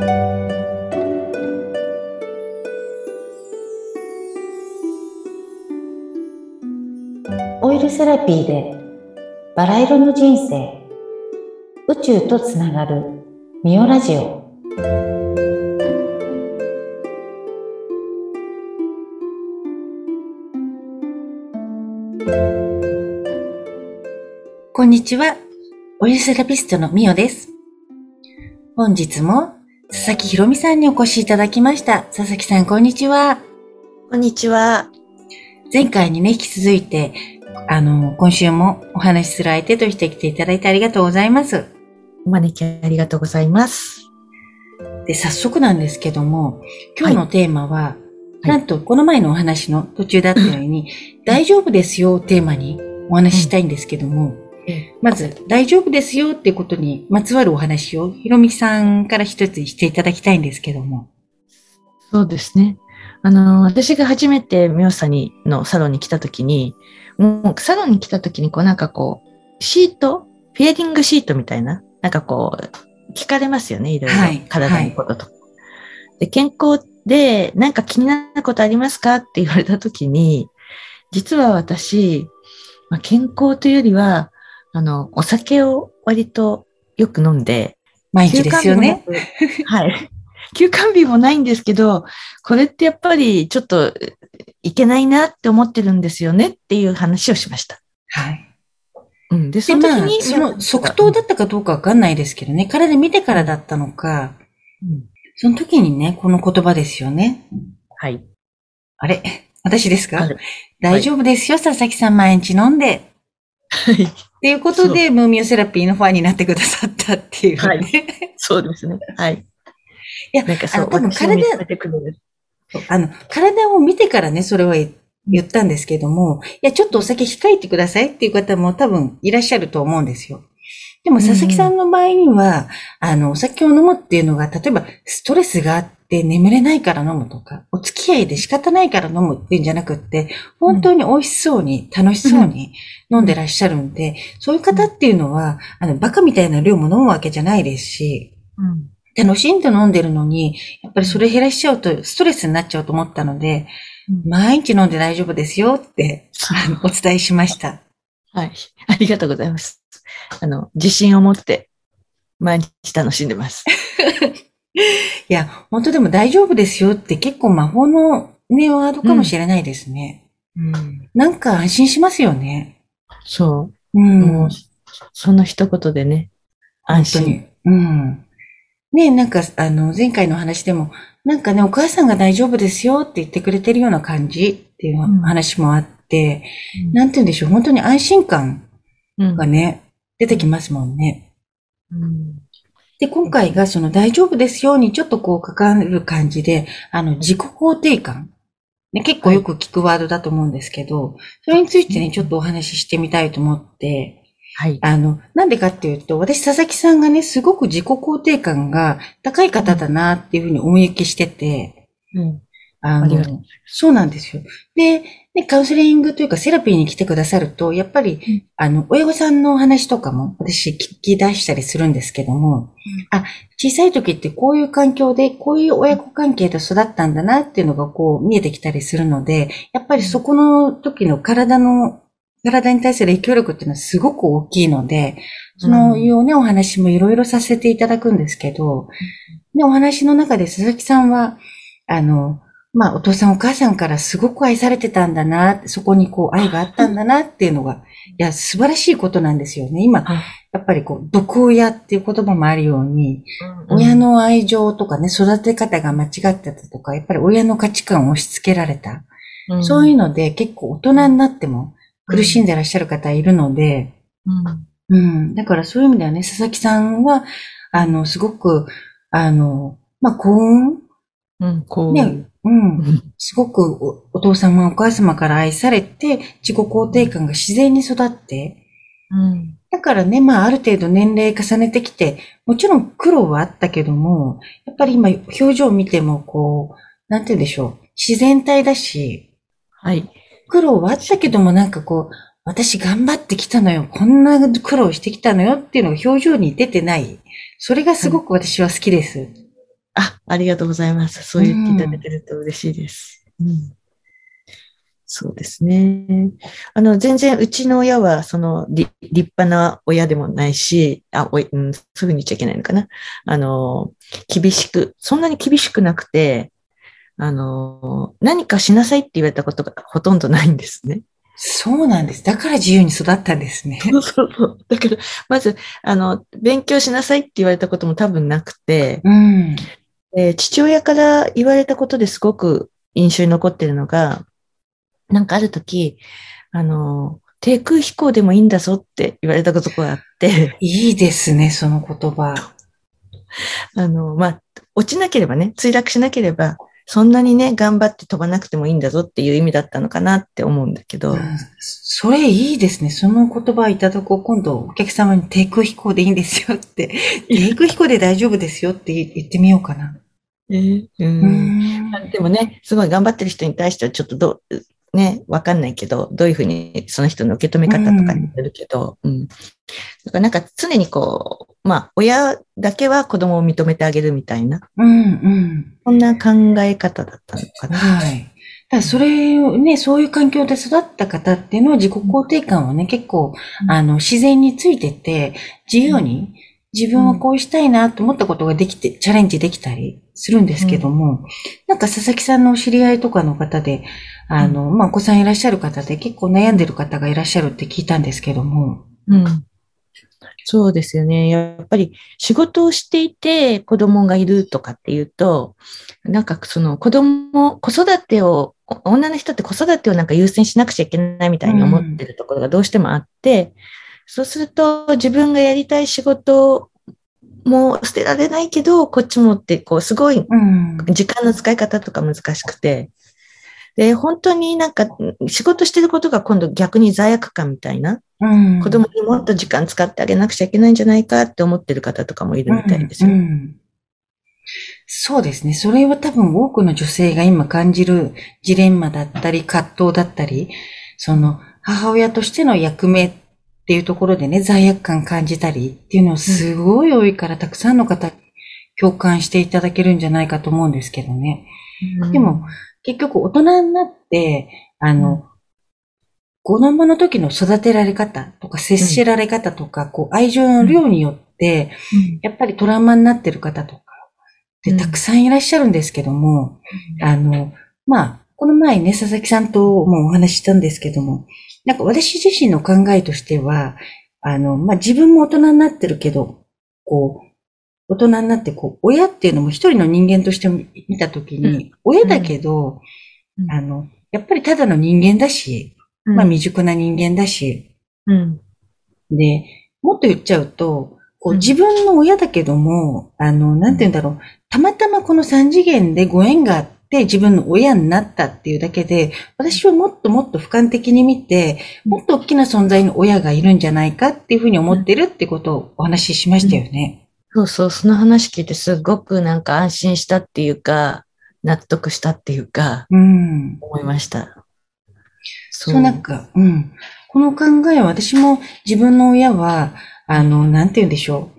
オイルセラピーでバラ色の人生宇宙とつながるミオラジオこんにちは。オイルセラピストのミオです。本日も佐々木ひろみさんにお越しいただきました。佐々木さん、こんにちは。こんにちは。前回にね、引き続いて、あの、今週もお話しする相手として来ていただいてありがとうございます。お招きありがとうございます。で、早速なんですけども、今日のテーマは、はい、なんとこの前のお話の途中だったように、大丈夫ですよをテーマにお話ししたいんですけども、まず、大丈夫ですよっていうことにまつわるお話を、ひろみさんから一つしていただきたいんですけども。そうですね。あの、私が初めてミオさんにのサロンに来たときに、もうサロンに来たときに、こうなんかこう、シート、フィアリングシートみたいな、なんかこう、聞かれますよね、いろいろ。はい、体のことと、はい、で。健康で、なんか気になることありますか？って言われたときに、実は私、まあ、健康というよりは、あの、お酒を割とよく飲んで、毎日ですよね。はい。休館日もないんですけど、これってやっぱりちょっといけないなって思ってるんですよねっていう話をしました。はい。うん。で、その時に、その即答だったかどうかわかんないですけどね、体見てからだったのか、うん、その時にね、この言葉ですよね。はい。あれ？私ですか？大丈夫ですよ、佐々木さん毎日飲んで。はい。っていうことで、ムーミオセラピーのファンになってくださったっていう、ね、はい。そうですね。はい。いや、なんかそう、多分体、あの、体を見てからね、それは言ったんですけども、いや、ちょっとお酒控えてくださいっていう方も多分いらっしゃると思うんですよ。でも、佐々木さんの場合には、うん、あの、お酒を飲むっていうのが、例えば、ストレスがあって眠れないから飲むとか、お付き合いで仕方ないから飲むっていうんじゃなくって、本当に美味しそうに、楽しそうに飲んでらっしゃるんで、そういう方っていうのは、あの、バカみたいな量も飲むわけじゃないですし、うん楽しんで飲んでるのに、やっぱりそれ減らしちゃうとストレスになっちゃうと思ったので、毎日飲んで大丈夫ですよって お伝えしました。はい。ありがとうございます。あの、自信を持って毎日楽しんでます。いや、本当でも大丈夫ですよって結構魔法のね、ワードかもしれないですね。うん、なんか安心しますよね。そう。うん、もうその一言でね、安心。うん。ねなんか、あの、前回の話でも、なんかね、お母さんが大丈夫ですよって言ってくれてるような感じっていう話もあって、うん、なんて言うんでしょう、本当に安心感がね、うん、出てきますもんね。うん、で、今回がその大丈夫ですよにちょっとこう関わる感じで、あの、自己肯定感。ね、結構よく聞くワードだと思うんですけど、それについてね、ちょっとお話ししてみたいと思って、はい。あの、なんでかっていうと、私、佐々木さんがね、すごく自己肯定感が高い方だなっていうふうに思い行きしてて、うん。あの、そうなんですよ。で、で、カウンセリングというかセラピーに来てくださると、やっぱり、うん、あの、親御さんの話とかも私聞き出したりするんですけども、うん、あ、小さい時ってこういう環境で、こういう親子関係で育ったんだなっていうのがこう見えてきたりするので、やっぱりそこの時の体の体に対する影響力っていうのはすごく大きいので、そのいうね、お話もいろいろさせていただくんですけど、で、お話の中で鈴木さんは、あの、まあ、お父さんお母さんからすごく愛されてたんだな、そこにこう愛があったんだなっていうのが、いや、素晴らしいことなんですよね。今、やっぱりこう、毒親っていう言葉もあるように、親の愛情とかね、育て方が間違ってたとか、やっぱり親の価値観を押し付けられた。そういうので結構大人になっても、苦しんでらっしゃる方いるので、うん。うん。だからそういう意味ではね、佐々木さんは、あの、すごく、あの、まあ、幸運うん、幸運。ね、うん。すごくおお父様、お母様から愛されて、自己肯定感が自然に育って、うん。だからね、まあ、ある程度年齢重ねてきて、もちろん苦労はあったけども、やっぱり今、表情を見ても、こう、なんて言うんでしょう。自然体だし、はい。苦労はあったけどもなんかこう、私頑張ってきたのよ。こんな苦労してきたのよっていうのが表情に出てない。それがすごく私は好きです。あ、ありがとうございます。そう言っていただけると嬉しいです。うん、そうですね。あの、全然うちの親は、その、立派な親でもないし、あ、おい、うん、そういうふうに言っちゃいけないのかな。あの、厳しく、そんなに厳しくなくて、あの、何かしなさいって言われたことがほとんどないんですね。そうなんです。だから自由に育ったんですね。そうそうそう。だから、まず、あの、勉強しなさいって言われたことも多分なくて、うん、えー、父親から言われたことですごく印象に残ってるのが、なんかある時、あの、低空飛行でもいいんだぞって言われたことがあって。いいですね、その言葉。あの、まあ、落ちなければね、墜落しなければ、そんなにね、頑張って飛ばなくてもいいんだぞっていう意味だったのかなって思うんだけど。うん、それいいですね。その言葉いただこう。今度お客様に低空飛行でいいんですよって、低空飛行で大丈夫ですよって言ってみようかな。えー、うん、でもね、すごい頑張ってる人に対してはちょっとどう、ね、わかんないけど、どういうふうにその人の受け止め方とかによるけど、うん。うん、だからなんか常にこう、まあ、親だけは子供を認めてあげるみたいな。うんうん。そんな考え方だったのかな。はい。だそれをね、そういう環境で育った方っていうのは自己肯定感をね、結構、あの、自然についてて、自由に、自分はこうしたいなと思ったことができて、チャレンジできたりするんですけども、なんか佐々木さんのお知り合いとかの方で、あの、まあ、お子さんいらっしゃる方で結構悩んでる方がいらっしゃるって聞いたんですけども。うん。そうですよね。やっぱり仕事をしていて子供がいるとかっていうと、なんかその子供、子育てを、女の人って子育てをなんか優先しなくちゃいけないみたいに思ってるところがどうしてもあって、うん、そうすると自分がやりたい仕事も捨てられないけど、こっちもってこうすごい時間の使い方とか難しくて、で、本当になんか仕事してることが今度逆に罪悪感みたいな、うん、子供にもっと時間使ってあげなくちゃいけないんじゃないかって思ってる方とかもいるみたいですよ。うんうん、そうですね。それは多分多くの女性が今感じるジレンマだったり、葛藤だったり、その母親としての役目っていうところでね、罪悪感感じたりっていうのはすごい多いから、たくさんの方共感していただけるんじゃないかと思うんですけどね。でも、結局大人になって、あの、子供の時の育てられ方とか接しられ方とか、こう愛情の量によって、やっぱりトラウマになってる方とか、で、たくさんいらっしゃるんですけども、あの、まあ、この前ね、佐々木さんともお話ししたんですけども、なんか私自身の考えとしては、あの、まあ、自分も大人になってるけど、こう、大人になって、こう、親っていうのも一人の人間として見たときに、うん、親だけど、うん、あの、やっぱりただの人間だし、うん、まあ未熟な人間だし、うん、で、もっと言っちゃうと、こう自分の親だけども、あの、なんて言うんだろう、たまたまこの三次元でご縁があって自分の親になったっていうだけで、私はもっともっと俯瞰的に見て、もっと大きな存在の親がいるんじゃないかっていうふうに思ってるってことをお話ししましたよね。そうそう、その話聞いてすごくなんか安心したっていうか、納得したっていうか、うん、思いました。そうなんか、うん。この考えは私も自分の親は、あの、なんて言うんでしょ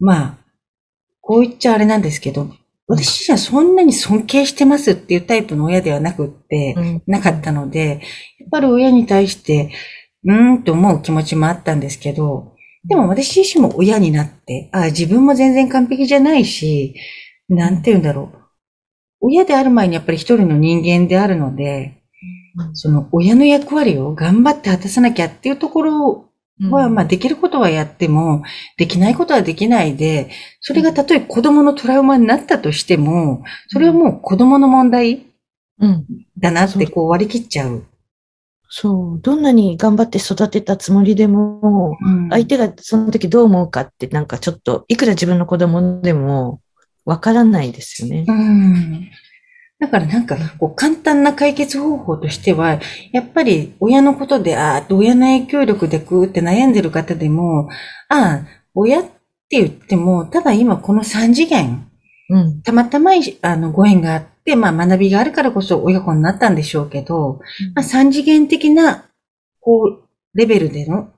う。まあ、こう言っちゃあれなんですけど、私じゃそんなに尊敬してますっていうタイプの親ではなくって、うん、なかったので、やっぱり親に対して、うーんって思う気持ちもあったんですけど、でも私自身も親になって、あ自分も全然完璧じゃないし、なんて言うんだろう。親である前にやっぱり一人の人間であるので、その親の役割を頑張って果たさなきゃっていうところは、まあできることはやっても、できないことはできないで、それがたとえ子供のトラウマになったとしても、それはもう子供の問題だなってこう割り切っちゃう。そう。どんなに頑張って育てたつもりでも、うん、相手がその時どう思うかって、なんかちょっと、いくら自分の子供でも、わからないですよね。うん。だからなんか、こう、簡単な解決方法としては、やっぱり親のことで、ああ、親の影響力でくーって悩んでる方でも、ああ、親って言っても、ただ今この3次元、うん、たまたまあのご縁があって、まあ学びがあるからこそ親子になったんでしょうけど、うん、まあ三次元的な、こう、レベルでの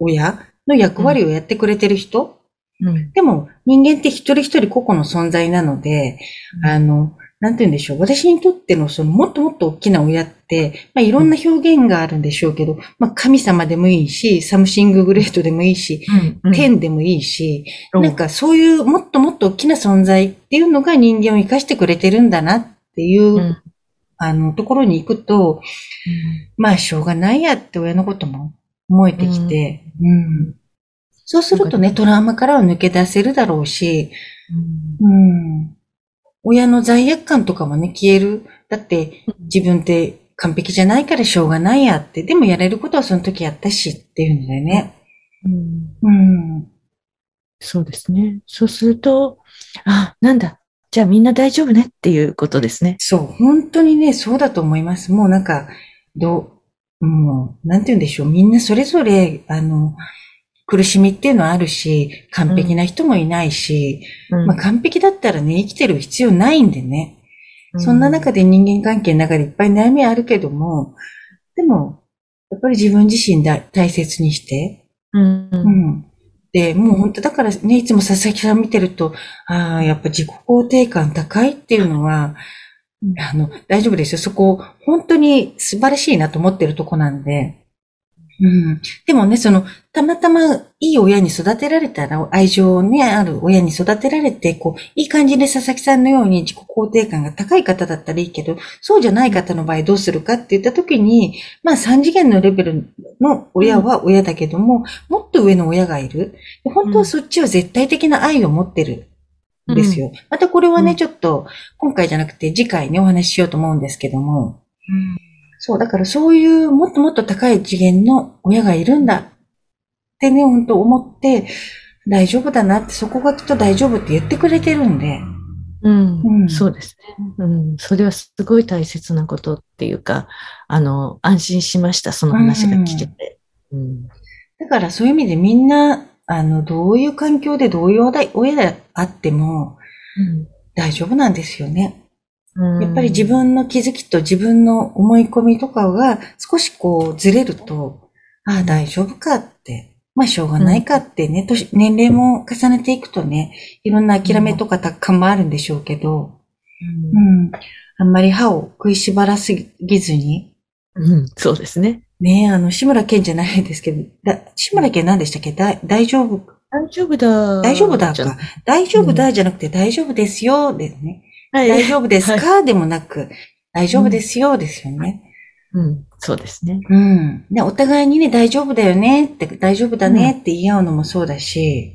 親の役割をやってくれてる人、うん。でも人間って一人一人個々の存在なので、あの、なんて言うんでしょう。私にとってのそのもっともっと大きな親って、まあいろんな表現があるんでしょうけど、まあ神様でもいいし、サムシンググレートでもいいし、うん。天でもいいし、うんなんかそういうもっともっと大きな存在っていうのが人間を生かしてくれてるんだなっていう、うん。あの、ところに行くと、まあしょうがないやって親のことも思えてきて、うん。そうするとね、トラウマからは抜け出せるだろうし、うん。親の罪悪感とかもね、消える。だって、自分って完璧じゃないからしょうがないやって。でもやれることはその時やったしっていうのでね。うん。うん。そうですね。そうすると、あ、なんだ。じゃあみんな大丈夫ねっていうことですね。そう、本当にね、そうだと思います。もうなんか、どう、もう、なんて言うんでしょう。みんなそれぞれ、あの、苦しみっていうのはあるし、完璧な人もいないし、うんまあ完璧だったらね、生きてる必要ないんでね。そんな中で人間関係の中でいっぱい悩みあるけども、でも、やっぱり自分自身だ大切にして、うん。う。うんん。で、もう本当だからね、いつも佐々木さん見てると、ああ、やっぱ自己肯定感高いっていうのは、うんあの、大丈夫ですよ。そこ、本当に素晴らしいなと思ってるとこなんで。うん。でもね、その、たまたまいい親に育てられたら、愛情ね、ある親に育てられて、こう、いい感じで佐々木さんのように自己肯定感が高い方だったらいいけど、そうじゃない方の場合どうするかって言った時に、まあ三次元のレベルの親は親だけども、もっと上の親がいる。で本当はそっちは絶対的な愛を持ってるんですよ。またこれはね、うんちょっと、今回じゃなくて次回ね、お話ししようと思うんですけども、そう、だからそういうもっともっと高い次元の親がいるんだってね、本当思って、大丈夫だなって、そこがきっと大丈夫って言ってくれてるんで、うん。うんそうですね。うん。それはすごい大切なことっていうか、あの、安心しました。その話が聞けて。うん。だからそういう意味でみんな、あの、どういう環境でどういう親親であっても大丈夫なんですよね。うん。やっぱり自分の気づきと自分の思い込みとかが少しこうずれると、ああ、大丈夫かって。まあ、しょうがないかってね、年年齢も重ねていくとね、いろんな諦めとか達観もあるんでしょうけど、うんうん。あんまり歯を食いしばらすぎずに、うん。そうですね。ねあの、志村けんじゃないですけど、だ志村けん何でしたっけ？だ大丈夫、大丈夫だ。大丈夫だか。大丈夫だじゃなくて大丈夫ですよ、ですね。はい。大丈夫ですはかでもなく、大丈夫ですよ、ですよね。うん。そうですね。うん。で、お互いにね、大丈夫だよねって、大丈夫だねって言い合うのもそうだし、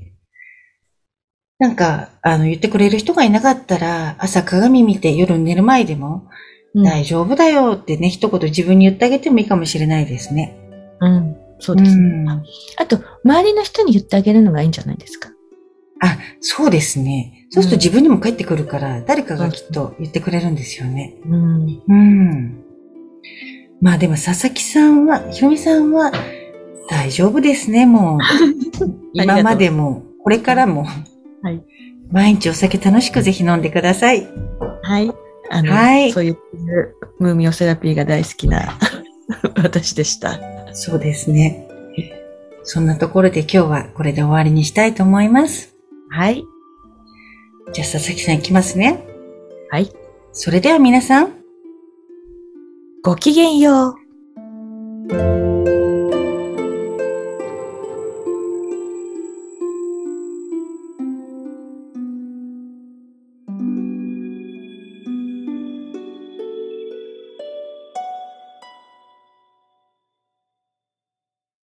なんか、あの、言ってくれる人がいなかったら、朝鏡見て夜寝る前でも、うん大丈夫だよってね、一言自分に言ってあげてもいいかもしれないですね。うん。そうですね。んあと、周りの人に言ってあげるのがいいんじゃないですか？あ、そうですね。そうすると自分にも返ってくるから、誰かがきっと言ってくれるんですよね。うん。うん。まあでも佐々木さんは、ひろみさんは大丈夫ですね、も う。今までも、これからも。はい毎日お酒楽しくぜひ飲んでください。はい。あの、はいそういうムーミオセラピーが大好きな 私でした。そうですね。そんなところで今日はこれで終わりにしたいと思います。はい。じゃあ佐々木さん行きますね。はい。それでは皆さん、ごきげんよう。